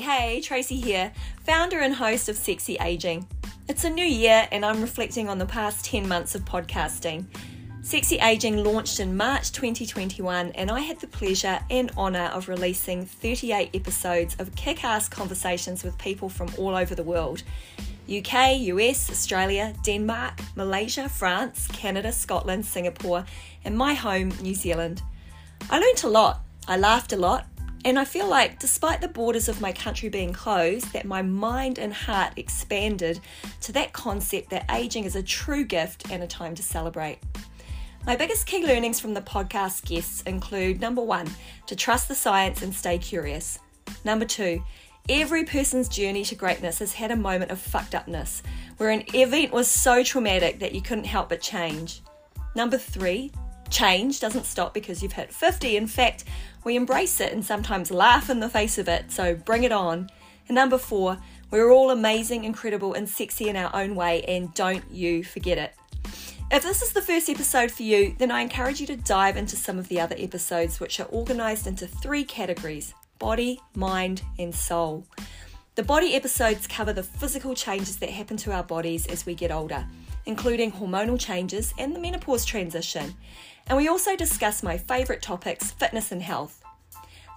Hey, Tracy here, founder and host of Sexy Aging. It's a new year, and I'm reflecting on the past 10 months of podcasting. Sexy Aging launched in March 2021, and I had the pleasure and honour of releasing 38 episodes of kick ass conversations with people from all over the world UK, US, Australia, Denmark, Malaysia, France, Canada, Scotland, Singapore, and my home, New Zealand. I learnt a lot, I laughed a lot, and I feel like, despite the borders of my country being closed, that my mind and heart expanded to that concept that aging is a true gift and a time to celebrate. My biggest key learnings from the podcast guests include number one, to trust the science and stay curious. Number two, every person's journey to greatness has had a moment of fucked upness, where an event was so traumatic that you couldn't help but change. Number three, change doesn't stop because you've hit 50. In fact, we embrace it and sometimes laugh in the face of it, so bring it on. And number four, we're all amazing, incredible, and sexy in our own way, and don't you forget it. If this is the first episode for you, then I encourage you to dive into some of the other episodes, which are organised into three categories body, mind, and soul. The body episodes cover the physical changes that happen to our bodies as we get older, including hormonal changes and the menopause transition. And we also discuss my favourite topics fitness and health.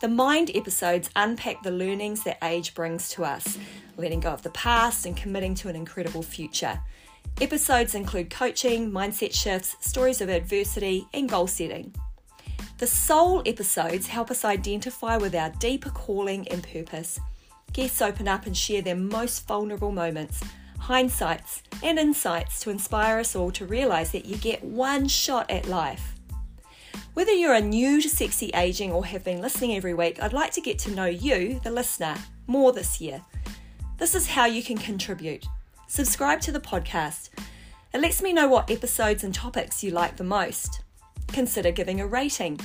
The mind episodes unpack the learnings that age brings to us, letting go of the past and committing to an incredible future. Episodes include coaching, mindset shifts, stories of adversity, and goal setting. The soul episodes help us identify with our deeper calling and purpose. Guests open up and share their most vulnerable moments, hindsights, and insights to inspire us all to realise that you get one shot at life. Whether you're a new to sexy aging or have been listening every week, I'd like to get to know you, the listener, more this year. This is how you can contribute. Subscribe to the podcast. It lets me know what episodes and topics you like the most. Consider giving a rating.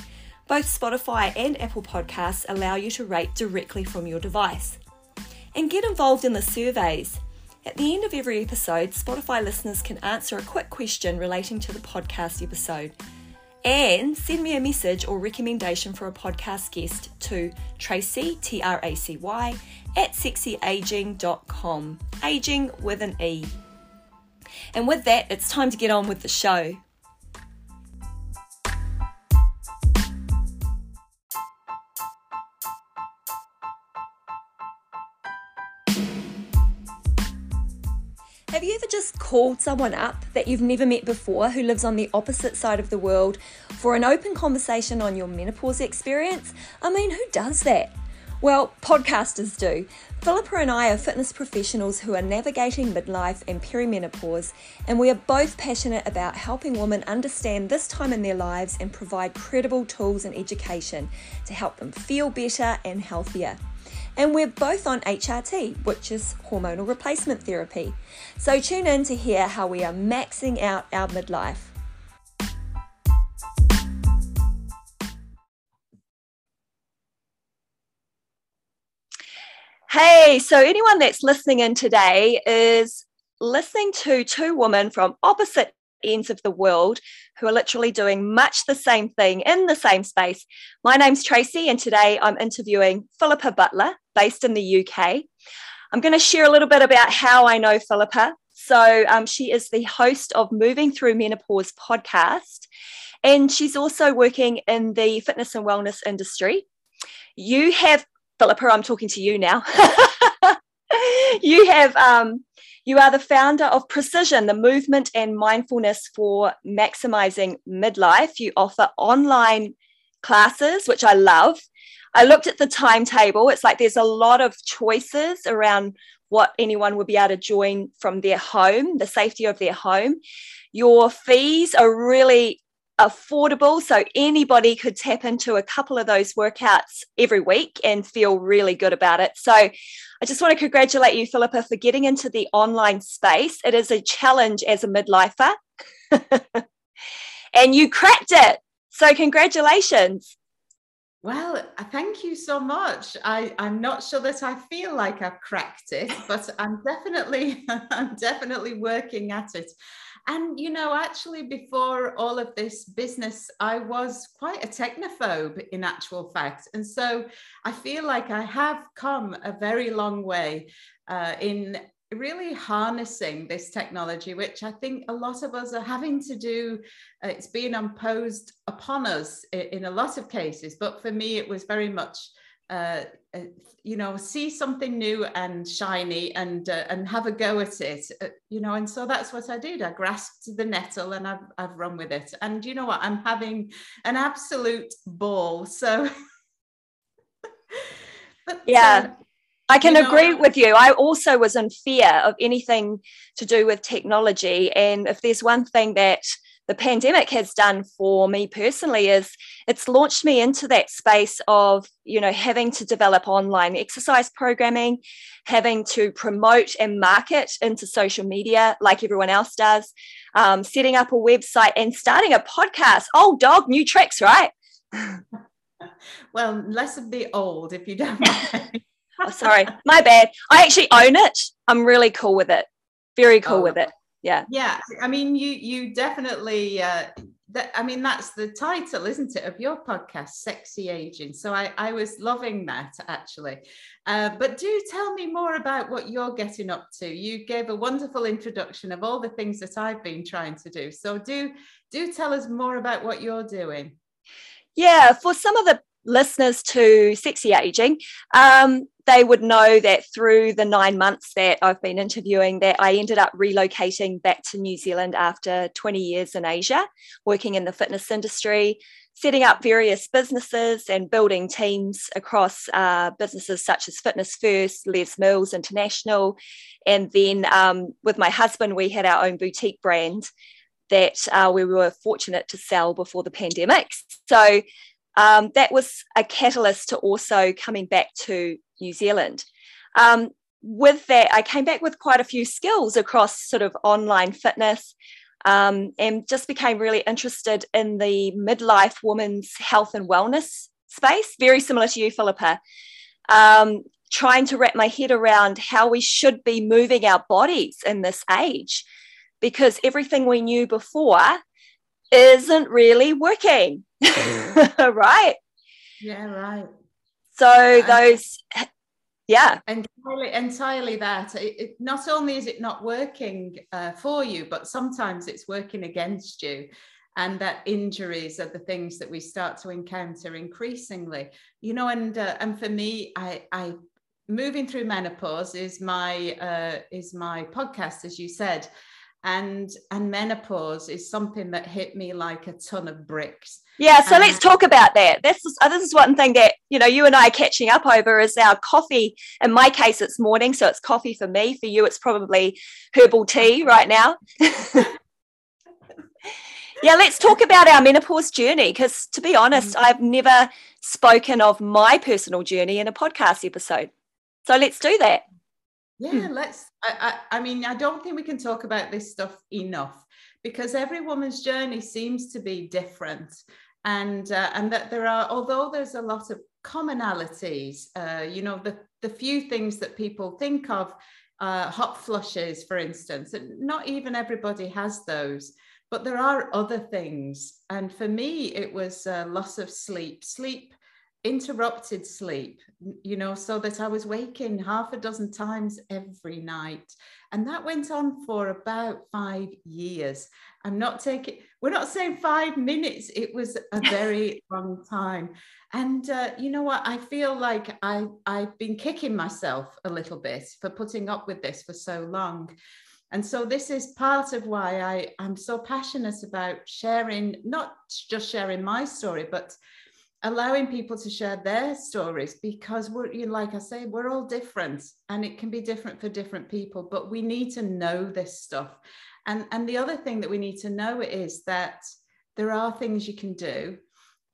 Both Spotify and Apple Podcasts allow you to rate directly from your device. And get involved in the surveys. At the end of every episode, Spotify listeners can answer a quick question relating to the podcast episode and send me a message or recommendation for a podcast guest to Tracy, T R A C Y, at sexyaging.com. Aging with an E. And with that, it's time to get on with the show. Called someone up that you've never met before who lives on the opposite side of the world for an open conversation on your menopause experience? I mean, who does that? Well, podcasters do. Philippa and I are fitness professionals who are navigating midlife and perimenopause, and we are both passionate about helping women understand this time in their lives and provide credible tools and education to help them feel better and healthier and we're both on HRT, which is hormonal replacement therapy. So tune in to hear how we are maxing out our midlife. Hey, so anyone that's listening in today is listening to two women from opposite ends of the world who are literally doing much the same thing in the same space. My name's Tracy, and today I'm interviewing Philippa Butler, based in the UK. I'm going to share a little bit about how I know Philippa. So, um, she is the host of Moving Through Menopause podcast, and she's also working in the fitness and wellness industry. You have, Philippa, I'm talking to you now. you have um, you are the founder of Precision, the movement and mindfulness for maximizing midlife. You offer online classes, which I love. I looked at the timetable. It's like there's a lot of choices around what anyone would be able to join from their home, the safety of their home. Your fees are really affordable. So anybody could tap into a couple of those workouts every week and feel really good about it. So I just want to congratulate you, Philippa, for getting into the online space. It is a challenge as a midlifer. and you cracked it. So congratulations. Well, thank you so much. I, I'm not sure that I feel like I've cracked it, but I'm definitely I'm definitely working at it. And you know, actually, before all of this business, I was quite a technophobe in actual fact. And so I feel like I have come a very long way uh, in really harnessing this technology, which I think a lot of us are having to do. Uh, it's being imposed upon us in, in, a lot of cases. But for me, it was very much uh, uh, you know see something new and shiny and uh, and have a go at it uh, you know and so that's what i did i grasped the nettle and i've, I've run with it and you know what i'm having an absolute ball so but, yeah uh, I can you know, agree with you. I also was in fear of anything to do with technology. And if there's one thing that the pandemic has done for me personally is it's launched me into that space of you know having to develop online exercise programming having to promote and market into social media like everyone else does um, setting up a website and starting a podcast. Old dog new tricks right? Well less of the old if you don't mind. Oh, sorry. My bad. I actually own it. I'm really cool with it. Very cool oh, with it yeah. Yeah i mean you you definitely uh that i mean that's the title isn't it of your podcast sexy aging? So i i was loving that actually. Uh, but do tell me more about what you're getting up to. You gave a wonderful introduction of all the things that i've been trying to do. So do do tell us more about what you're doing. Yeah for some of the listeners to sexy aging um, they would know that through the nine months that I've been interviewing, that I ended up relocating back to New Zealand after 20 years in Asia, working in the fitness industry, setting up various businesses and building teams across uh, businesses such as Fitness First, Les Mills International. And then um, with my husband, we had our own boutique brand that uh, we were fortunate to sell before the pandemic. So um, that was a catalyst to also coming back to New Zealand. Um, with that, I came back with quite a few skills across sort of online fitness um, and just became really interested in the midlife woman's health and wellness space, very similar to you, Philippa. Um, trying to wrap my head around how we should be moving our bodies in this age because everything we knew before isn't really working, right? Yeah, right. So those, yeah, entirely, entirely that. It, it, not only is it not working uh, for you, but sometimes it's working against you and that injuries are the things that we start to encounter increasingly you know and uh, and for me i i moving through menopause is my uh, is my podcast as you said and and menopause is something that hit me like a ton of bricks. Yeah so um, let's talk about that. This is this is one thing that you know you and i are catching up over is our coffee. In my case it's morning so it's coffee for me. For you it's probably herbal tea right now. Yeah let's talk about our menopause journey because to be honest mm-hmm. i've never spoken of my personal journey in a podcast episode. So let's do that yeah, hmm. let's. I, I, I mean, I don't think we can talk about this stuff enough because every woman's journey seems to be different, and uh, and that there are, although there's a lot of commonalities, uh, you know, the the few things that people think of, uh, hot flushes, for instance, and not even everybody has those. But there are other things, and for me, it was loss of sleep. Sleep interrupted sleep, you know, so that I was waking half a dozen times every night. And that went on for about five years. I'm not taking, we're not saying five minutes, it was a very long time. And uh, you know what? I feel like I, I've been kicking myself a little bit for putting up with this for so long. And so this is part of why I, I'm so passionate about sharing, not just sharing my story, but allowing people to share their stories because we're you know, like i say we're all different and it can be different for different people but we need to know this stuff. And and the other thing that we need to know is that there are things you can do.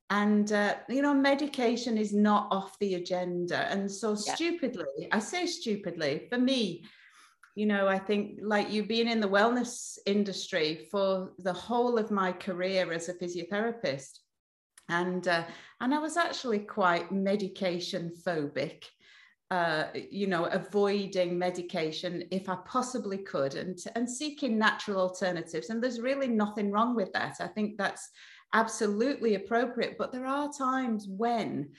And uh, you know medication is not off the agenda. And so yeah. stupidly i say stupidly for me you know i think like you being in the wellness industry for the whole of my career as a and uh, and I was actually quite medication phobic. uh, you know, avoiding medication if I possibly could and, and seeking natural alternatives. And there's really nothing wrong with that. I think that's absolutely appropriate. But there are times when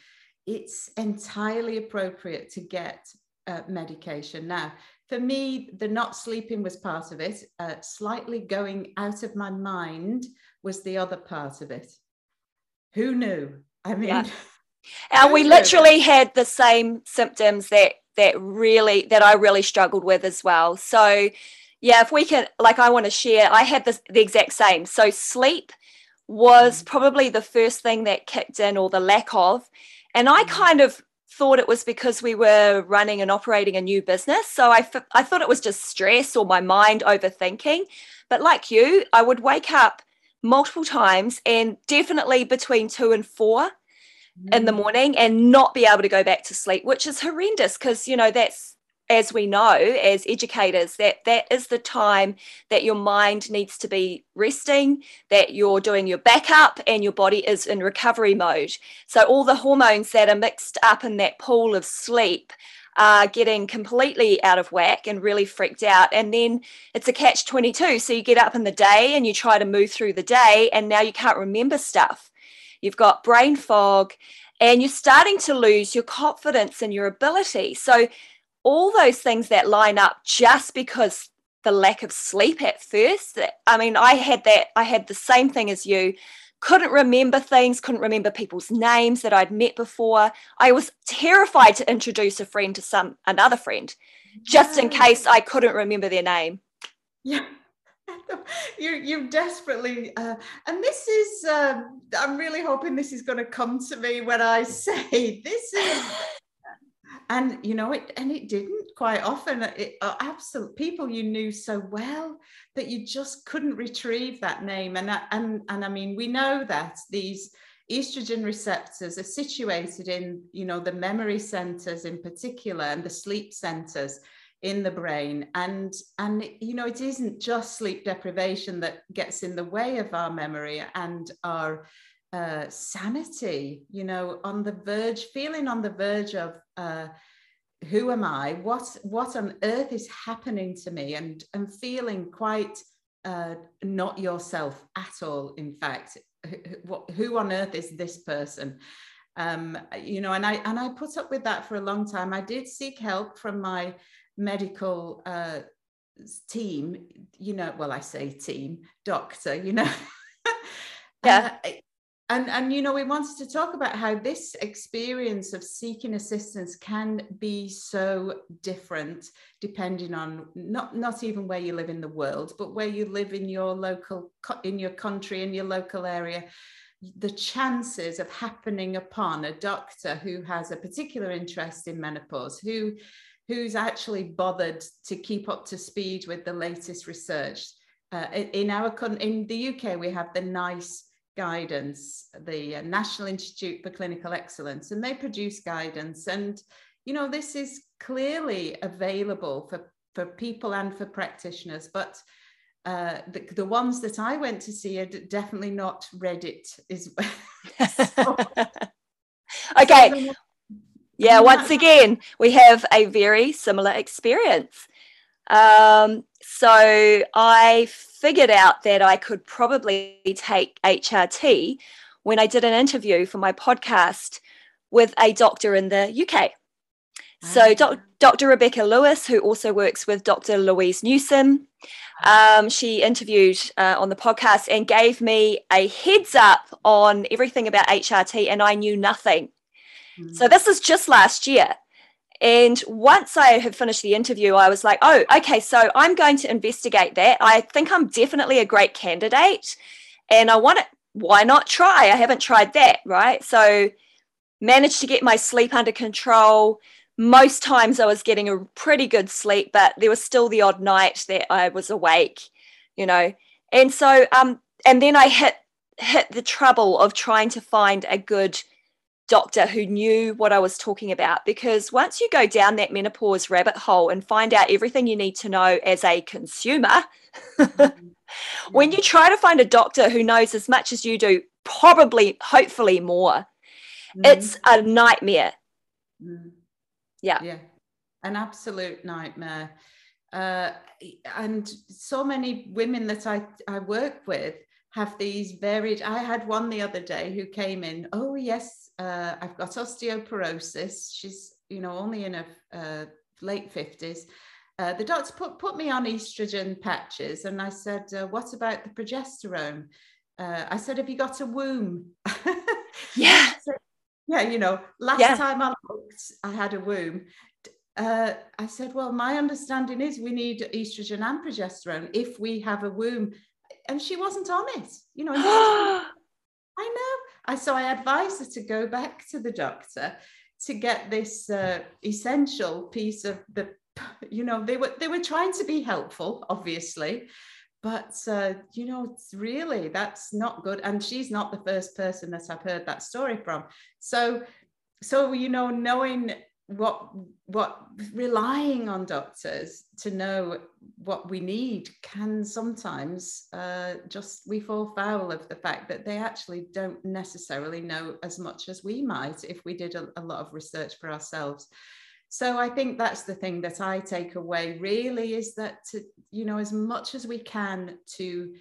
it's entirely appropriate to get uh, medication. Now, for me, the not sleeping was part of it. Uh, slightly going out of my mind was the other part of it. Who knew? I mean, yeah. and we literally had the same symptoms that that really that I really struggled with as well. So, yeah, if we can, like, I want to share. I had this the exact same. So sleep was mm. probably the first thing that kicked in, or the lack of, and I mm. kind of thought it was because we were running and operating a new business. So I, f- I thought it was just stress or my mind overthinking. But like you, I would wake up multiple times and definitely between two and four in the mm. morning and not be able to go back to sleep, which is horrendous because, you know, that's as we know as educators that that is the time that your mind needs to be resting that you're doing your backup and your body is in recovery mode so all the hormones that are mixed up in that pool of sleep are getting completely out of whack and really freaked out and then it's a catch 22 so you get up in the day and you try to move through the day and now you can't remember stuff you've got brain fog and you're starting to lose your confidence and your ability so all those things that line up just because the lack of sleep at first. I mean, I had that, I had the same thing as you. Couldn't remember things, couldn't remember people's names that I'd met before. I was terrified to introduce a friend to some another friend, just in case I couldn't remember their name. Yeah. you you desperately uh, and this is uh, i'm really hoping this is going to come to me when i say this is and you know it and it didn't quite often. It uh, absolute people you knew so well that you just couldn't retrieve that name. And and and i mean we know that these estrogen receptors are situated in you know the memory centers in particular and the sleep centers in the brain. And and you know it isn't just sleep deprivation that gets in the way of our memory and our uh, sanity, you know, on the verge, feeling on the verge of uh, who am I? What what on earth is happening to me? And and feeling quite uh, not yourself at all. In fact, who, who on earth is this person? Um, you know, and I and I put up with that for a long time. I did seek help from my medical uh, team. You know, well, I say team, doctor. You know. yeah. Uh, and and you know we wanted to talk about how this experience of seeking assistance can be so different depending on not not even where you live in the world but where you live in your local in your country in your local area. The chances of happening upon a doctor who has a particular interest in menopause who who's actually bothered to keep up to speed with the latest research. Uh, in our in the UK we have the NICE guidance, the uh, National Institute for Clinical Excellence, and they produce guidance. And, you know, this is clearly available for, for people and for practitioners, but uh, the, the ones that I went to see are definitely not Reddit. Is okay. Yeah, once again, we have a very similar experience. Um, so I figured out that I could probably take HRT when I did an interview for my podcast with a doctor in the UK. So, ah. doc, Dr. Rebecca Lewis, who also works with Dr. Louise Newson, um, she interviewed uh, on the podcast and gave me a heads up on everything about HRT, and I knew nothing. Mm. So, this is just last year. And once I had finished the interview, I was like, oh, okay, so I'm going to investigate that. I think I'm definitely a great candidate. And I want it. Why not try? I haven't tried that, right? So managed to get my sleep under control. Most times I was getting a pretty good sleep, but there was still the odd night that I was awake, you know. And so um and then I hit hit the trouble of trying to find a good doctor who knew what I was talking about. Because once you go down that menopause rabbit hole and find out everything you need to know as a consumer, mm-hmm. when you try to find a doctor who knows as much as you do, probably, hopefully more, mm. it's a nightmare. Mm. Yeah. Yeah. An absolute nightmare. Uh, and so many women that I, I work with have these varied. I had one the other day who came in, oh, yes, uh, I've got osteoporosis. She's, you know, only in her uh, late 50s. Uh, the doctor put, put me on estrogen patches and I said, uh, what about the progesterone? Uh, I said, have you got a womb? yeah. so, yeah, you know, last yeah. time I looked, I had a womb. Uh, I said, well, my understanding is we need estrogen and progesterone if we have a womb. And she wasn't on it, you know. I know. I so I advised her to go back to the doctor to get this uh, essential piece of the you know they were they were trying to be helpful obviously but uh, you know it's really that's not good and she's not the first person that i've heard that story from so so you know knowing what what relying on doctors to know what we need can sometimes uh, just we fall foul of the fact that they actually don't necessarily know as much as we might if we did a, a lot of research for ourselves. So i think that's the thing that i take away really is that to, you know as much as we can to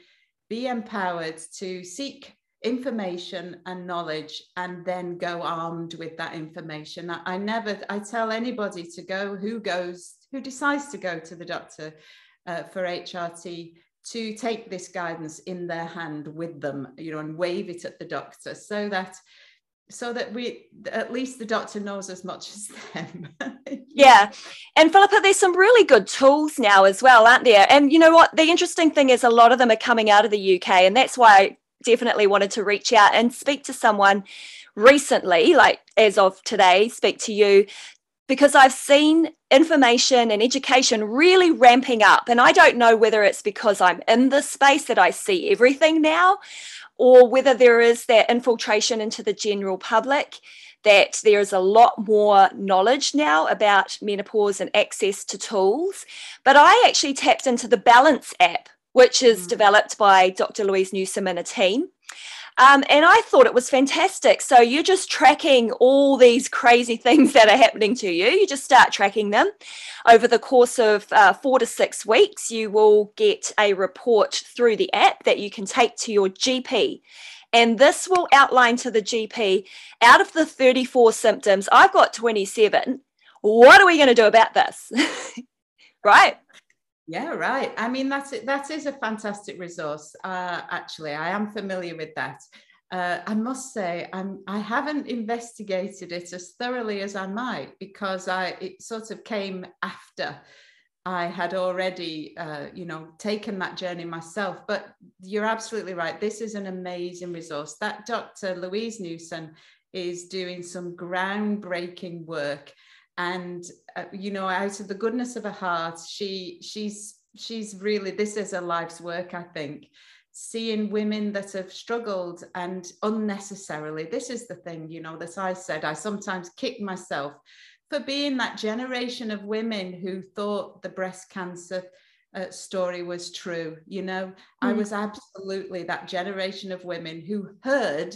be empowered to seek information and knowledge and then go armed with that information. I, I, never i tell anybody to go who goes who decides to go to the doctor uh, for hrt to take this guidance in their hand with them you know and wave it at the doctor so that so that we at least the doctor knows as much as them. Yeah. And philippa there's some really good tools now as well aren't there? And you know what? The interesting thing is a lot of them are coming out of the uk and that's why definitely wanted to reach out and speak to someone recently like as of today speak to you because I've seen information and education really ramping up. And I don't know whether it's because I'm in this space that I see everything now, or whether there is that infiltration into the general public that there is a lot more knowledge now about menopause and access to tools. But I actually tapped into the Balance app, which is mm. developed by Dr. Louise Newson and a team. Um, and I thought it was fantastic. So you're just tracking all these crazy things that are happening to you. You just start tracking them over the course of uh, four to six weeks. You will get a report through the app that you can take to your GP. And this will outline to the GP out of the 34 symptoms, I've got 27. What are we going to do about this? right? Yeah, right. I mean, that's it. That is a fantastic resource. Uh, actually, I am familiar with that. Uh, I must say, I'm, I haven't investigated it as thoroughly as I might because I it sort of came after I had already, uh, you know, taken that journey myself. But you're absolutely right. This is an amazing resource. That Dr. Louise Newson is doing some groundbreaking work and uh, you know out of the goodness of her heart she she's she's really this is a life's work i think seeing women that have struggled and unnecessarily this is the thing you know that i said i sometimes kick myself for being that generation of women who thought the breast cancer uh, story was true you know mm. i was absolutely that generation of women who heard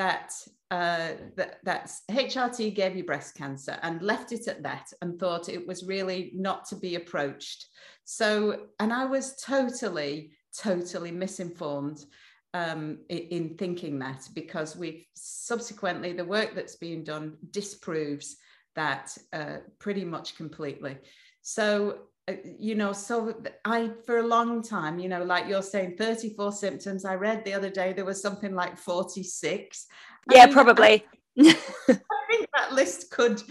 that uh, that that's HRT gave you breast cancer and left it at that and thought it was really not to be approached. So, and I was totally, totally misinformed um, in, in thinking that because we've subsequently the work that's being done disproves that uh, pretty much completely. So you know so i for a long time you know like you're saying 34 symptoms i read the other day there was something like 46 yeah, mean, probably. I, I think that list could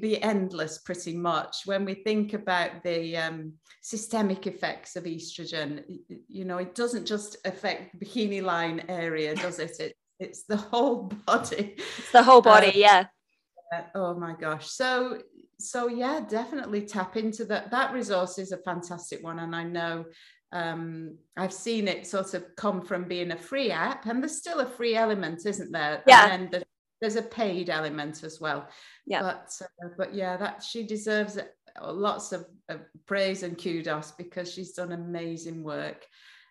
be endless pretty much when we think about the um, systemic effects of estrogen. You know, it doesn't just affect bikini line area, does it? it it's the whole body. It's the whole body, um, yeah. oh my gosh. So so yeah, definitely tap into that. That resource is a fantastic one, and I know um, I've seen it sort of come from being a free app, and there's still a free element, isn't there? Yeah. And then there's a paid element as well. Yeah. But uh, but yeah, that she deserves uh, lots of, of praise and kudos because she's done amazing work.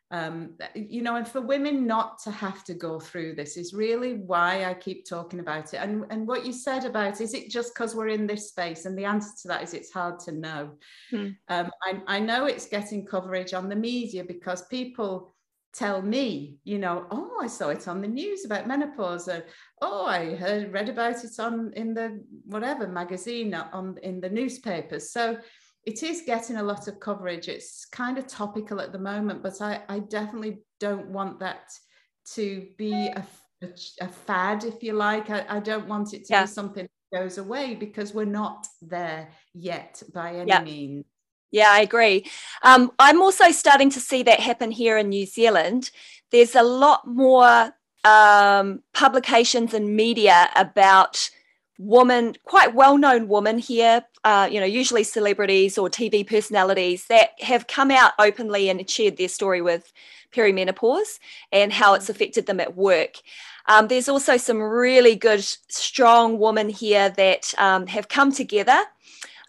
Um, you know, and for women not to have to go through this is really why I keep talking about it. And, and what you said about is it just because we're in this space? And the answer to that is it's hard to know. Hmm. Um, I, I know it's getting coverage on the media because people tell me, you know, oh, I saw it on the news about menopause, or oh, I heard read about it on in the whatever magazine on in the newspapers. So it is getting a lot of coverage. It's kind of topical at the moment, but I, I definitely don't want that to be a, a, a fad, if you like. I, I don't want it to yeah. be something that goes away because we're not there yet by any yeah. means. Yeah, I agree. Um, I'm also starting to see that happen here in New Zealand. There's a lot more um, publications and media about woman, quite well-known women here, uh, you know, usually celebrities or TV personalities that have come out openly and shared their story with perimenopause and how it's affected them at work. Um, there's also some really good, strong women here that um, have come together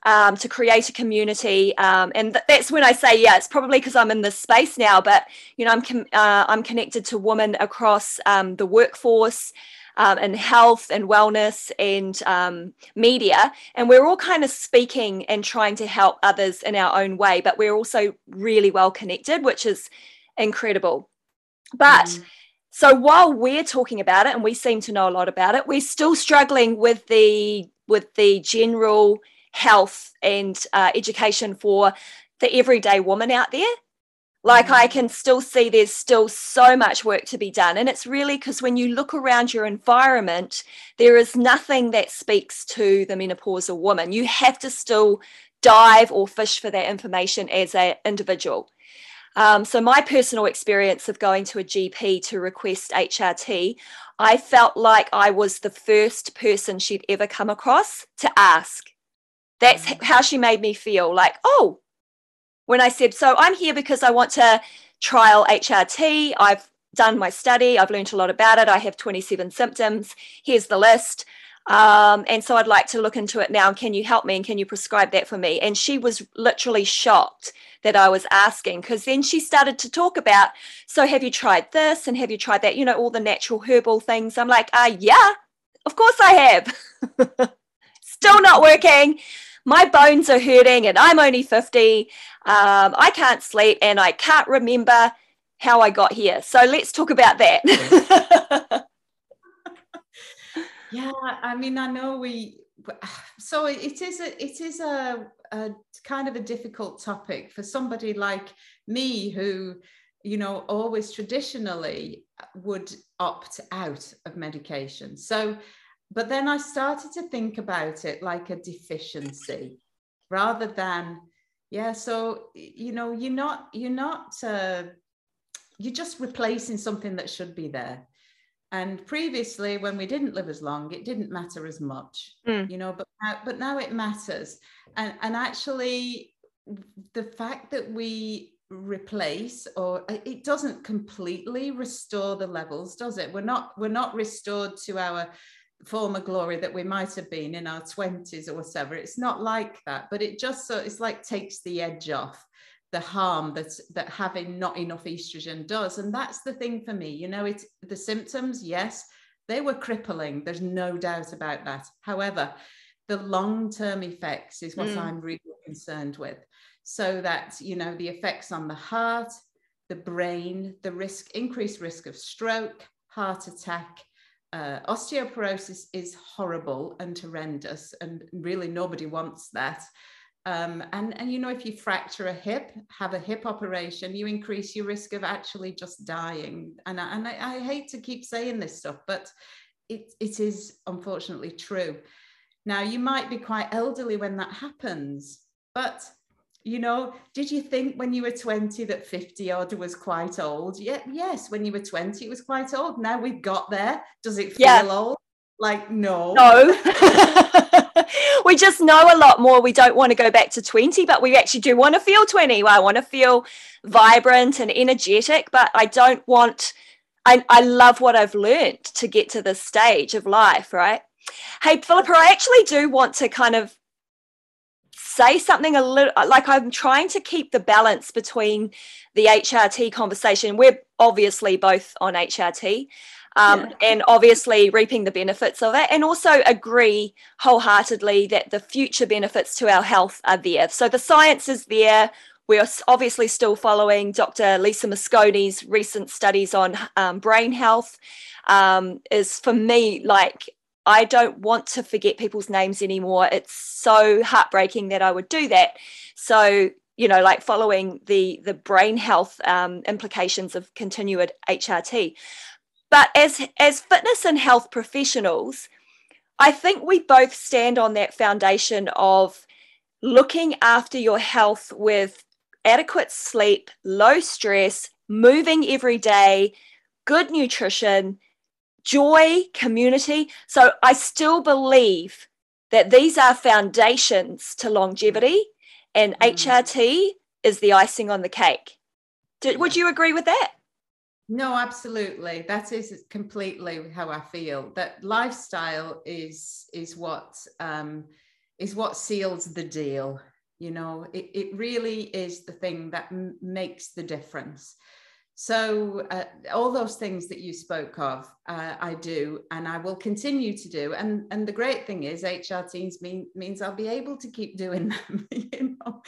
um, to create a community. Um, and th- that's when I say, yeah, it's probably because I'm in this space now, but you know, I'm com- uh, I'm connected to women across um, the workforce um, and health and wellness and um, media. And we're all kind of speaking and trying to help others in our own way, but we're also really well connected, which is incredible. But mm. so while we're talking about it and we seem to know a lot about it, we're still struggling with the with the general health and uh, education for the everyday woman out there like I can still see there's still so much work to be done. And it's really because when you look around your environment, there is nothing that speaks to the menopausal woman. You have to still dive or fish for that information as an individual. Um, so, my personal experience of going to a GP to request HRT, I felt like I was the first person she'd ever come across to ask. That's mm. how she made me feel like, oh, when I said, So I'm here because I want to trial HRT. I've done my study, I've learned a lot about it. I have 27 symptoms. Here's the list. Um, and so I'd like to look into it now. Can you help me and can you prescribe that for me? And she was literally shocked that I was asking because then she started to talk about, so have you tried this and have you tried that? You know, all the natural herbal things. I'm like, ah, uh, yeah, of course I have. Still not working my bones are hurting and I'm only 50. Um, I can't sleep and I can't remember how I got here. So let's talk about that. yeah, I mean, I know we. So it is a it is a, a kind of a difficult topic for somebody like me who you know always traditionally would opt out of medication. So but then I started to think about it like a deficiency rather than, yeah, so, you know, you're not, you're not, uh, you're just replacing something that should be there. And previously, when we didn't live as long, it didn't matter as much, mm. you know, but now, but now it matters. And, and actually, the fact that we replace or it doesn't completely restore the levels does it we're not we're not restored to our former glory that we might have been in our 20s or whatever. It's not like that but it just so it's like takes the edge off the harm that that having not enough estrogen does. And that's the thing for me you know it's the symptoms yes they were crippling. There's no doubt about that. However the long term effects is what mm. i'm really concerned with. So that you know the effects on the heart the brain the risk increased risk of stroke heart attack uh, osteoporosis is horrible and horrendous, and really nobody wants that. Um, and, and you know, if you fracture a hip, have a hip operation, you increase your risk of actually just dying. And, I, and I, I hate to keep saying this stuff, but it, it is unfortunately true. Now, you might be quite elderly when that happens, but you know, did you think when you were 20 that 50 odd was quite old? Yeah, yes, when you were 20, it was quite old. Now we've got there. Does it feel yeah. old? Like, no. No. we just know a lot more. We don't want to go back to 20, but we actually do want to feel 20. I want to feel vibrant and energetic, but I don't want, I, I love what I've learned to get to this stage of life, right? Hey, Philippa, I actually do want to kind of say something a little like I'm trying to keep the balance between the HRT conversation. We're obviously both on HRT. Um, yeah. and obviously reaping the benefits of it, and also agree wholeheartedly that the future benefits to our health are there. So the science is there. We are obviously still following Dr. Lisa Mosconi's recent studies on um, brain health. Um, is for me like I don't want to forget people's names anymore. It's so heartbreaking that I would do that. So, you know, like following the the brain health um, implications of continued HRT. But as as fitness and health professionals, I think we both stand on that foundation of looking after your health with adequate sleep, low stress, moving every day, good nutrition, joy, community. So I still believe that these are foundations to longevity, and mm. HRT is the icing on the cake. Did, would you agree with that? No, absolutely. That is completely how I feel. That lifestyle is is what um, is what seals the deal. You know, it, it really is the thing that m- makes the difference. So, uh, all those things that you spoke of, uh, I do, and I will continue to do. And and the great thing is, HRTs mean, means I'll be able to keep doing them. You know,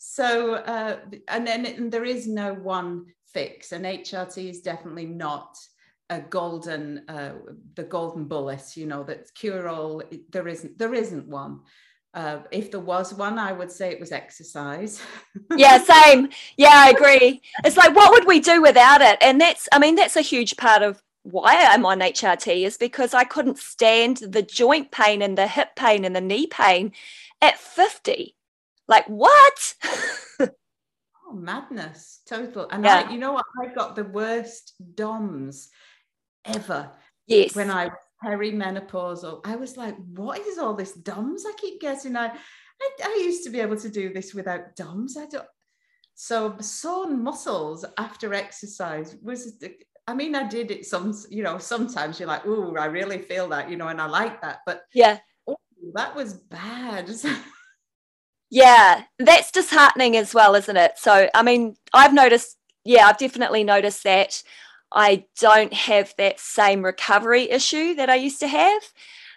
so uh, and then and there is no one fix, and HRT is definitely not a golden uh, the golden bullet. You know, that cure all. There isn't there isn't one. Uh, if there was one, I would say it was exercise. yeah, same. Yeah, I agree. It's like, what would we do without it? And that's, I mean, that's a huge part of why I'm on HRT is because I couldn't stand the joint pain and the hip pain and the knee pain at 50. Like, what? oh, madness. Total. And yeah. I, you know what? I got the worst DOMS ever. Yes. When I perimenopausal. I was like, what is all this DOMS I keep getting? I, I, I used to be able to do this without DOMS. I don't. So sore muscles after exercise was. I mean, I did it some. You know, sometimes you're like, oh, I really feel that. You know, and I like that. But yeah, oh, that was bad. yeah, that's disheartening as well, isn't it? So, I mean, I've noticed. Yeah, I've definitely noticed that I don't have that same recovery issue that I used to have.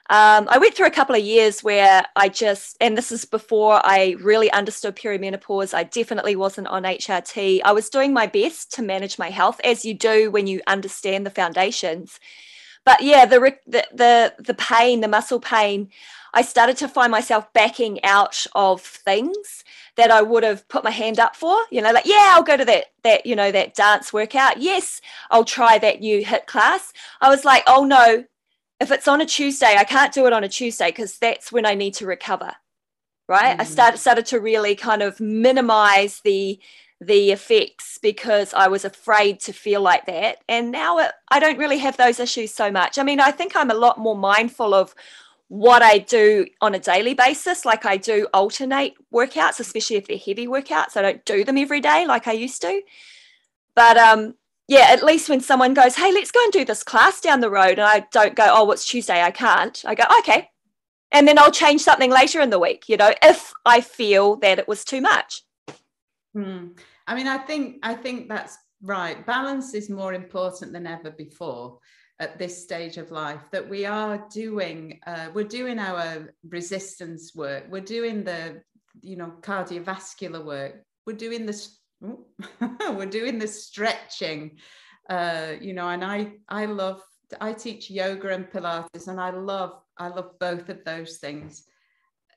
Um, I went through a couple of years where I just, and this is before I really understood perimenopause. I definitely wasn't on HRT. I was doing my best to manage my health, as you do when you understand the foundations. But yeah, the the the, the pain, the muscle pain, I started to find myself backing out of things that I would have put my hand up for, you know, like, yeah, I'll go to that, that, you know, that dance workout. Yes, I'll try that new HIIT class. I was like, oh no, if it's on a Tuesday, I can't do it on a Tuesday because that's when I need to recover. Right. Mm. I started started to really kind of minimize the the effects because I was afraid to feel like that. And now it, I don't really have those issues so much. I mean, I think I'm a lot more mindful of what I do on a daily basis. Like I do alternate workouts, especially if they're heavy workouts. I don't do them every day like I used to. But um, yeah, at least when someone goes, hey, let's go and do this class down the road, and I don't go, oh, it's Tuesday, I can't. I go, okay. And then I'll change something later in the week, you know, if I feel that it was too much. Hmm. I mean, I think I think that's right. Balance is more important than ever before at this stage of life that we are doing uh, we're doing our resistance work. We're doing the you know cardiovascular work. We're doing this we're doing the stretching uh, you know and i i love i teach yoga and pilates and i love i love both of those things.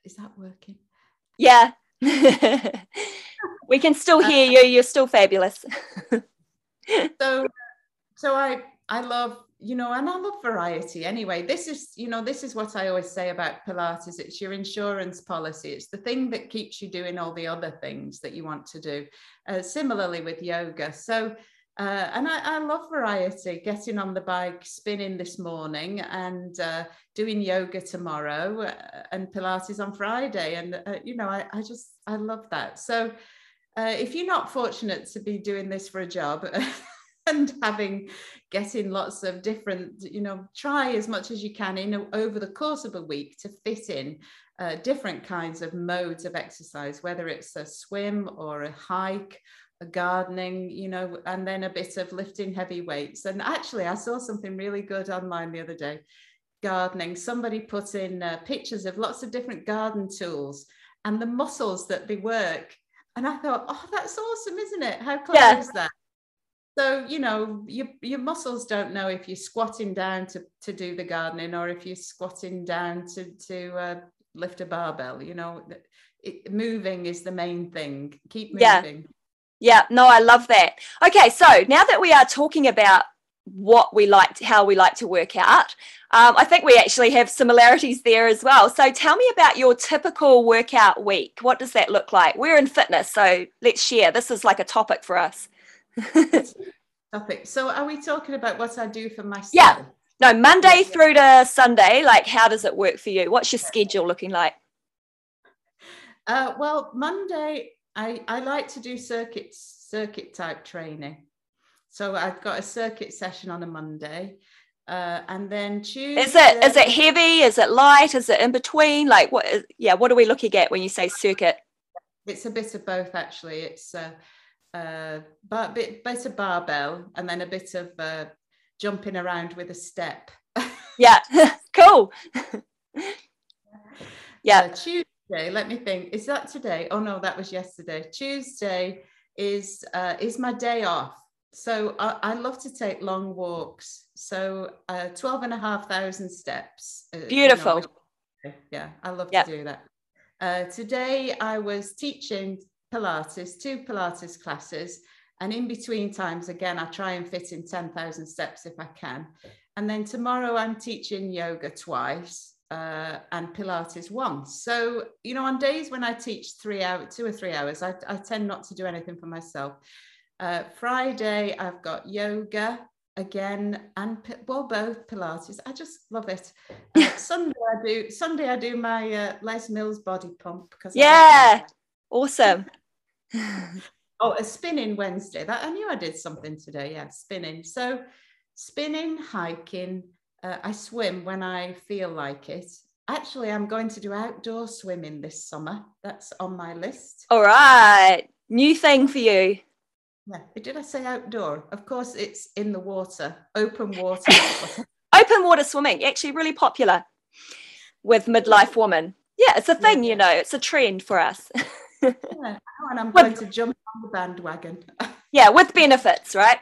Is that working? Yeah we can still hear you you're still fabulous so so i i love you know, and I love variety anyway. This is, you know, this is what I always say about Pilates it's your insurance policy, it's the thing that keeps you doing all the other things that you want to do. Uh, similarly with yoga. So, uh, and I, I, love variety, getting on the bike, spinning this morning, and uh, doing yoga tomorrow, uh, and Pilates on Friday. And, uh, you know, I, I, just, I love that. So, uh, if you're not fortunate to be doing this for a job, and having getting lots of different you know try as much as you can in over the course of a week to fit in uh, different kinds of modes of exercise whether it's a swim or a hike a gardening you know and then a bit of lifting heavy weights. And actually i saw something really good online the other day. Gardening. Somebody put in uh, pictures of lots of different garden tools and the muscles that they work and i thought oh that's awesome isn't it? How clever yeah. is that? So you know your, your muscles don't know if you're squatting down to, to do the gardening or if you're squatting down to, to uh, lift a barbell you know it, moving is the main thing. Keep moving. Yeah. yeah. No i love that. Okay so now that we are talking about what we like how we like to work out um, i think we actually have similarities there as well so tell me about your typical workout week what does that look like we're in fitness so let's share this is like a topic for us topic. So are we talking about what I do for myself? Yeah. No, Monday through to Sunday, like how does it work for you? What's your schedule looking like? Uh, well, Monday, I, I like to do circuit circuit type training. So I've got a circuit session on a Monday. Uh, and then Tuesday. Is it is it heavy? Is it light? Is it in between? Like what? Is, yeah, what are we looking at when you say circuit? It's a bit of both, actually. It's a, uh, but bit, bit of barbell and then a bit of uh, jumping around with a step. yeah, cool. yeah. Uh, Tuesday, let me think. Is that today? Oh no, that was yesterday. Tuesday is uh, is my day off. So I, I love to take long walks. So uh, 12 and a half thousand steps. Uh, Beautiful. Know, yeah, I love yep. to do that. Uh, today I was teaching Pilates, two Pilates classes. And in between times, again, I try and fit in 10,000 steps if I can. And then tomorrow I'm teaching yoga twice uh, and Pilates once. So, you know, on days when I teach three hours, two or three hours, I, I tend not to do anything for myself. Uh, Friday, I've got yoga again and well both pilates i just love it uh, sunday i do sunday i do my uh, les mills body pump because yeah awesome oh, a spinning Wednesday. That I knew I did something today. Yeah, spinning. So spinning, hiking. Uh, I swim when I feel like it. Actually, I'm going to do outdoor swimming this summer. That's on my list. All right, new thing for you. Yeah, did I say outdoor? Of course, it's in the water, open water. open water swimming, actually, really popular with midlife women. Yeah, it's a thing, yeah. you know, it's a trend for us. yeah, and I'm going to jump on the bandwagon. yeah, with benefits, right?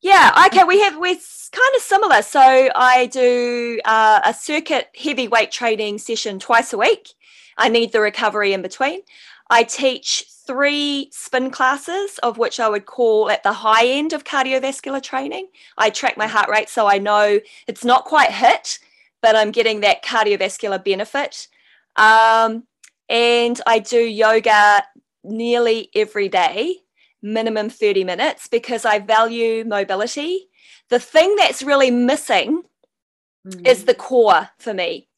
Yeah, okay, we have we're kind of similar. So I do uh, a circuit heavyweight training session twice a week. I need the recovery in between. I teach three spin classes, of which I would call at the high end of cardiovascular training. I track my heart rate so I know it's not quite HIIT, but I'm getting that cardiovascular benefit. Um, and I do yoga nearly every day, minimum 30 minutes, because I value mobility. The thing that's really missing mm. is the core for me.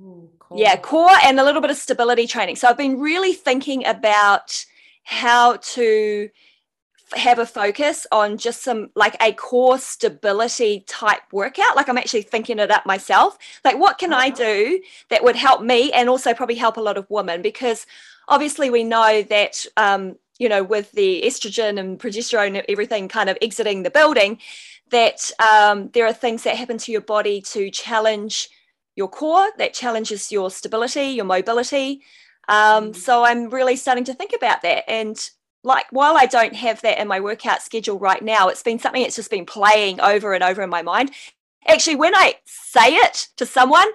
Ooh, core. Yeah, core and a little bit of stability training. So I've been really thinking about how to have a focus on just some like a core stability type workout. Like I'm actually thinking it up myself. Like, what can I do that would help me and also probably help a lot of women? Because obviously, we know that, um, you know, with the estrogen and progesterone and everything kind of exiting the building, that um, there are things that happen to your body to challenge your core, that challenges your stability, your mobility. Um, mm. so I'm really starting to think about that. And like while I don't have that in my workout schedule right now, it's been something that's just been playing over and over in my mind. Actually, when I say it to someone,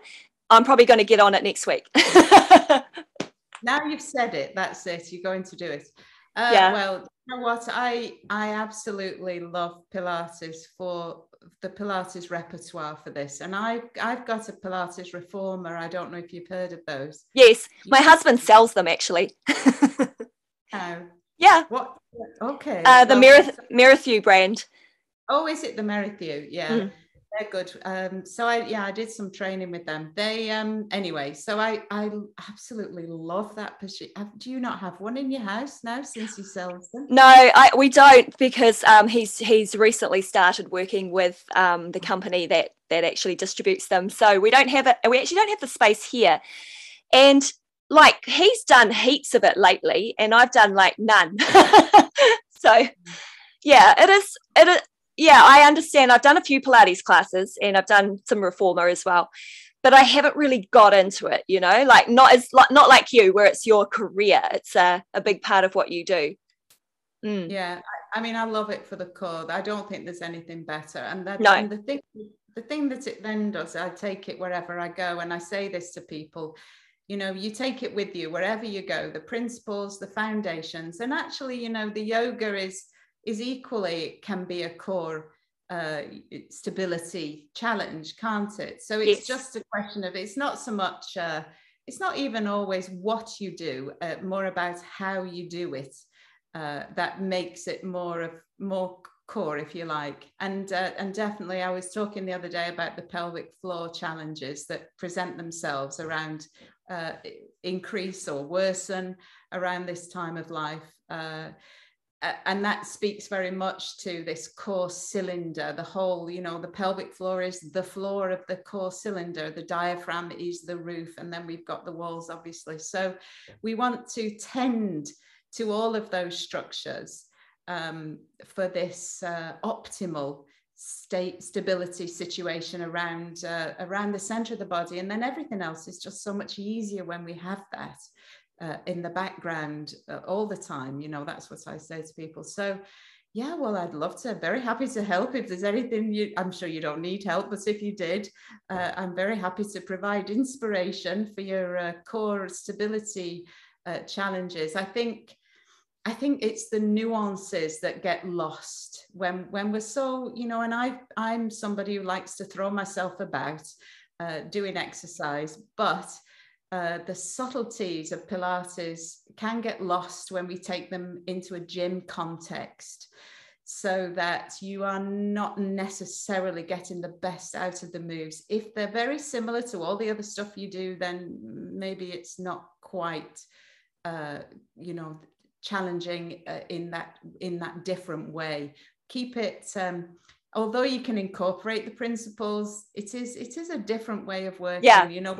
I'm probably going to get on it next week. now you've said it, that's it. You're going to do it. Uh, yeah. Well, you know what? I I absolutely love Pilates for the Pilates repertoire for this, and I I've got a Pilates reformer. I don't know if you've heard of those. Yes, my husband sells them actually. oh, yeah. What? Okay. Uh, the well, Merith- Merrithew brand. Oh, is it the Merrithew? Yeah. Mm. They're good. Um, so I yeah, I did some training with them. They um anyway, so I I absolutely love that position. Do you not have one in your house now since he sells them? No, I, we don't because um he's he's recently started working with um the company that that actually distributes them. So we don't have it. We actually don't have the space here, and like he's done heaps of it lately, and I've done like none. so yeah, it is. It is yeah, I understand. I've done a few Pilates classes and I've done some reformer as well, but I haven't really got into it. You know, like not as like not like you, where it's your career. It's a, a big part of what you do. Mm. Yeah, I, mean, I love it for the core. I don't think there's anything better. And, that, no. and the thing, the thing that it then does, I take it wherever I go, and I say this to people. You know, you take it with you wherever you go. The principles, the foundations, and actually, you know, the yoga is is equally can be a core uh, stability challenge, can't it? So it's yes. just a question of it's not so much, uh, it's not even always what you do, uh, more about how you do it uh, that makes it more of more core, if you like. And uh, and definitely, I was talking the other day about the pelvic floor challenges that present themselves around uh, increase or worsen around this time of life and that speaks very much to this core cylinder the whole you know the pelvic floor is the floor of the core cylinder the diaphragm is the roof and then we've got the walls obviously. So we want to tend to all of those structures um, for this uh, optimal state stability situation around uh, around the center of the body. And then everything else is just so much easier when we have that uh, in the background uh, all the time. You know, that's what I say to people. So, yeah, well, I'd love to. Very happy to help. If there's anything you, I'm sure you don't need help, but if you did, uh, I'm very happy to provide inspiration for your uh, core stability uh, challenges. I think. I think it's the nuances that get lost when when we're so you know and I I'm somebody who likes to throw myself about uh, doing exercise but uh, the subtleties of Pilates can get lost when we take them into a gym context so that you are not necessarily getting the best out of the moves. If they're very similar to all the other stuff you do, then maybe it's not quite, uh, you know, challenging uh, in that in that different way. Keep it. Um, although you can incorporate the principles, it is it is a different way of working. Yeah. You know,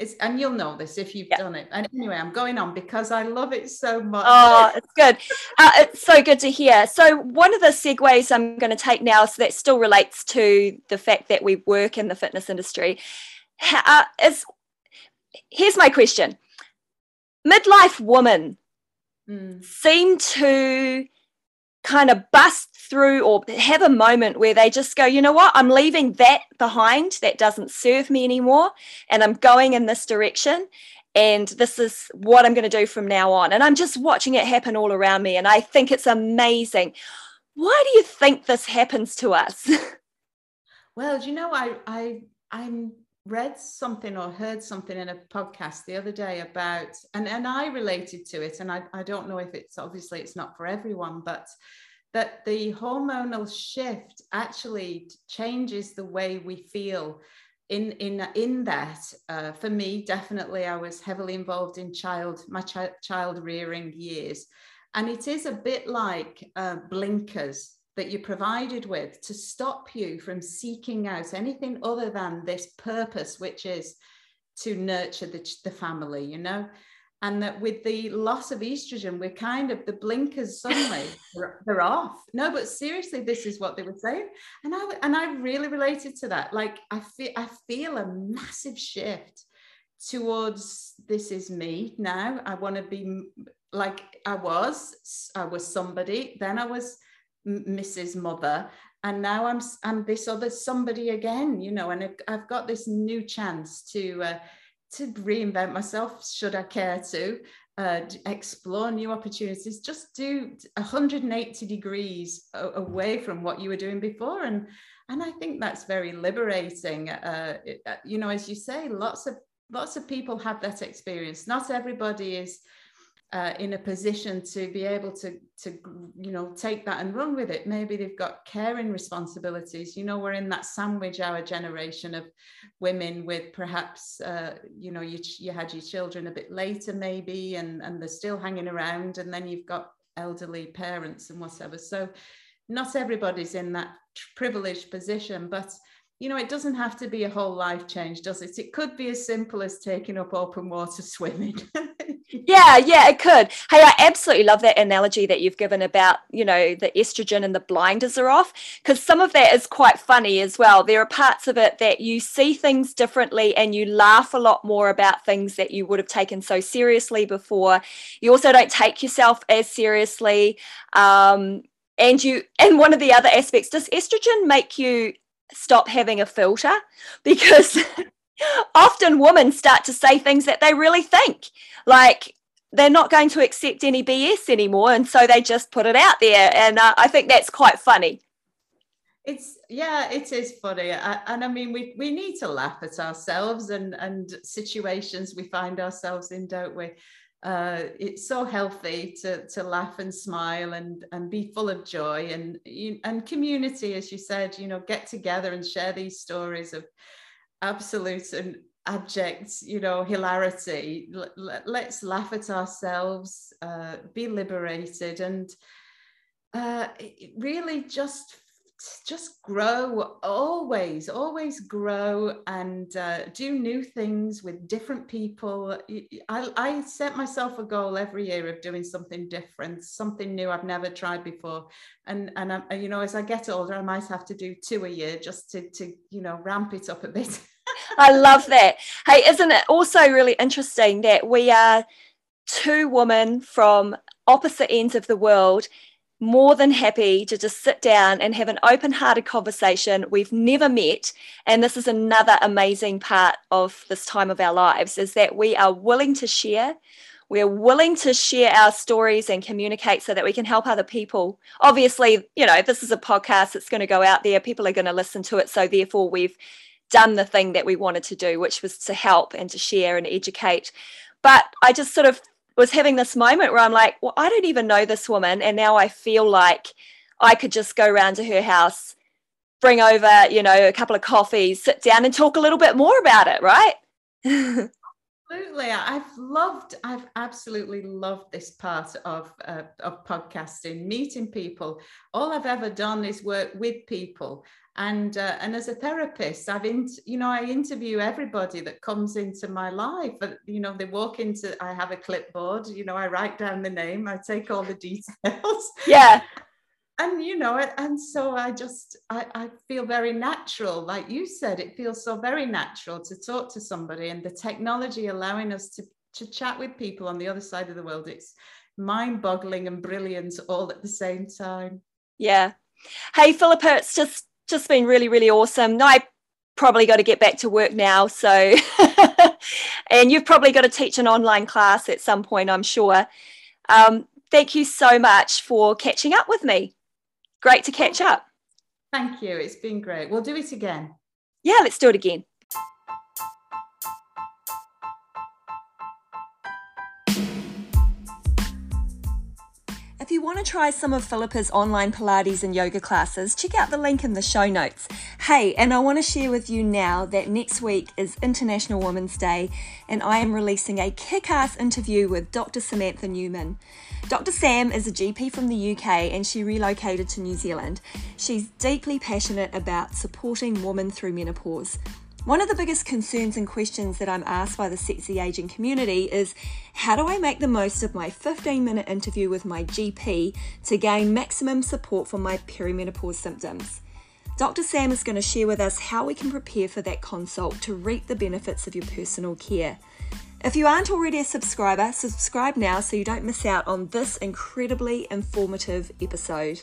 it's, and you'll know this if you've yeah. done it. And anyway, I'm going on because I love it so much. Oh, it's good. Uh, it's so good to hear. So, one of the segues I'm going to take now, so that still relates to the fact that we work in the fitness industry, uh, is here's my question Midlife women mm. seem to kind of bust through or have a moment where they just go, you know what, I'm leaving that behind. That doesn't serve me anymore. And I'm going in this direction. And this is what I'm going to do from now on. And I'm just watching it happen all around me. And I think it's amazing. Why do you think this happens to us? well, do you know, I, I, I'm read something or heard something in a podcast the other day about and and I related to it and I, I don't know if it's obviously it's not for everyone but that the hormonal shift actually changes the way we feel in in in that uh, for me definitely I was heavily involved in child my ch- child rearing years. And it is a bit like uh, blinkers that you're provided with to stop you from seeking out anything other than this purpose, which is to nurture the, the family, you know? And that with the loss of estrogen, we're kind of the blinkers suddenly they're off. No, but seriously, this is what they were saying, and I and I really related to that. Like I feel I feel a massive shift towards this is me now. I want to be like I was. I was somebody. Then I was Mrs. Mother, and now I'm I'm this other somebody again, you know, and I've got this new chance to uh, to reinvent myself, should I care to. Uh, explore new opportunities just do 180 degrees away from what you were doing before and and i think that's very liberating uh, it, uh, you know as you say lots of lots of people have that experience not everybody is uh, in a position to be able to to you know take that and run with it. Maybe they've got caring responsibilities. You know we're in that sandwich hour generation of women with perhaps uh, you know you, you had your children a bit later maybe and and they're still hanging around and then you've got elderly parents and whatever. So not everybody's in that privileged position but you know, it doesn't have to be a whole life change, does it? It could be as simple as taking up open water swimming. yeah, yeah, it could. Hey, I absolutely love that analogy that you've given about, you know, the estrogen and the blinders are off, because some of that is quite funny as well. There are parts of it that you see things differently and you laugh a lot more about things that you would have taken so seriously before. You also don't take yourself as seriously. Um, and you and one of the other aspects does estrogen make you stop having a filter because often women start to say things that they really think. Like they're not going to accept any bs anymore and so they just put it out there. And uh, i think that's quite funny. It's yeah it is funny. I, and i mean we we need to laugh at ourselves and and situations we find ourselves in don't we uh, it's so healthy to to laugh and smile and and be full of joy and and community as you said you know get together and share these stories of absolute and abject you know hilarity. Let, us laugh at ourselves uh, be liberated and uh, really just just grow always always grow and uh, do new things with different people. I, I set myself a goal every year of doing something different something new i've never tried before. And and I, you know as i get older i might have to do two a year just to to you know ramp it up a bit. I love that. Hey isn't it also really interesting that we are two women from opposite ends of the world more than happy to just sit down and have an open hearted conversation. We've never met. And this is another amazing part of this time of our lives is that we are willing to share. We're willing to share our stories and communicate so that we can help other people. Obviously, you know, this is a podcast, it's going to go out there, people are going to listen to it. So, therefore, we've done the thing that we wanted to do, which was to help and to share and educate. But I just sort of was having this moment where I'm like, well, I don't even know this woman. And now I feel like I could just go around to her house, bring over, you know, a couple of coffees, sit down and talk a little bit more about it, right? Absolutely. I've loved, I've absolutely loved this part of, uh, of podcasting, meeting people. All I've ever done is work with people and uh, and as a therapist i've in you know i interview everybody that comes into my life but you know they walk into i have a clipboard you know i write down the name i take all the details. Yeah. And you know and so i just I, I feel very natural. Like you said it feels so very natural to talk to somebody and the technology allowing us to to chat with people on the other side of the world. It's mind boggling and brilliant all at the same time. Yeah. Hey philippa it's just just been really, really awesome. I probably got to get back to work now. So, and you've probably got to teach an online class at some point, I'm sure. Um, thank you so much for catching up with me. Great to catch up. Thank you. It's been great. We'll do it again. Yeah, let's do it again. If you want to try some of Philippa's online Pilates and yoga classes, check out the link in the show notes. Hey, and I want to share with you now that next week is International Women's Day, and I am releasing a kick ass interview with Dr. Samantha Newman. Dr. Sam is a GP from the UK and she relocated to New Zealand. She's deeply passionate about supporting women through menopause. One of the biggest concerns and questions that I'm asked by the sexy aging community is how do I make the most of my 15 minute interview with my GP to gain maximum support for my perimenopause symptoms? Dr. Sam is going to share with us how we can prepare for that consult to reap the benefits of your personal care. If you aren't already a subscriber, subscribe now so you don't miss out on this incredibly informative episode.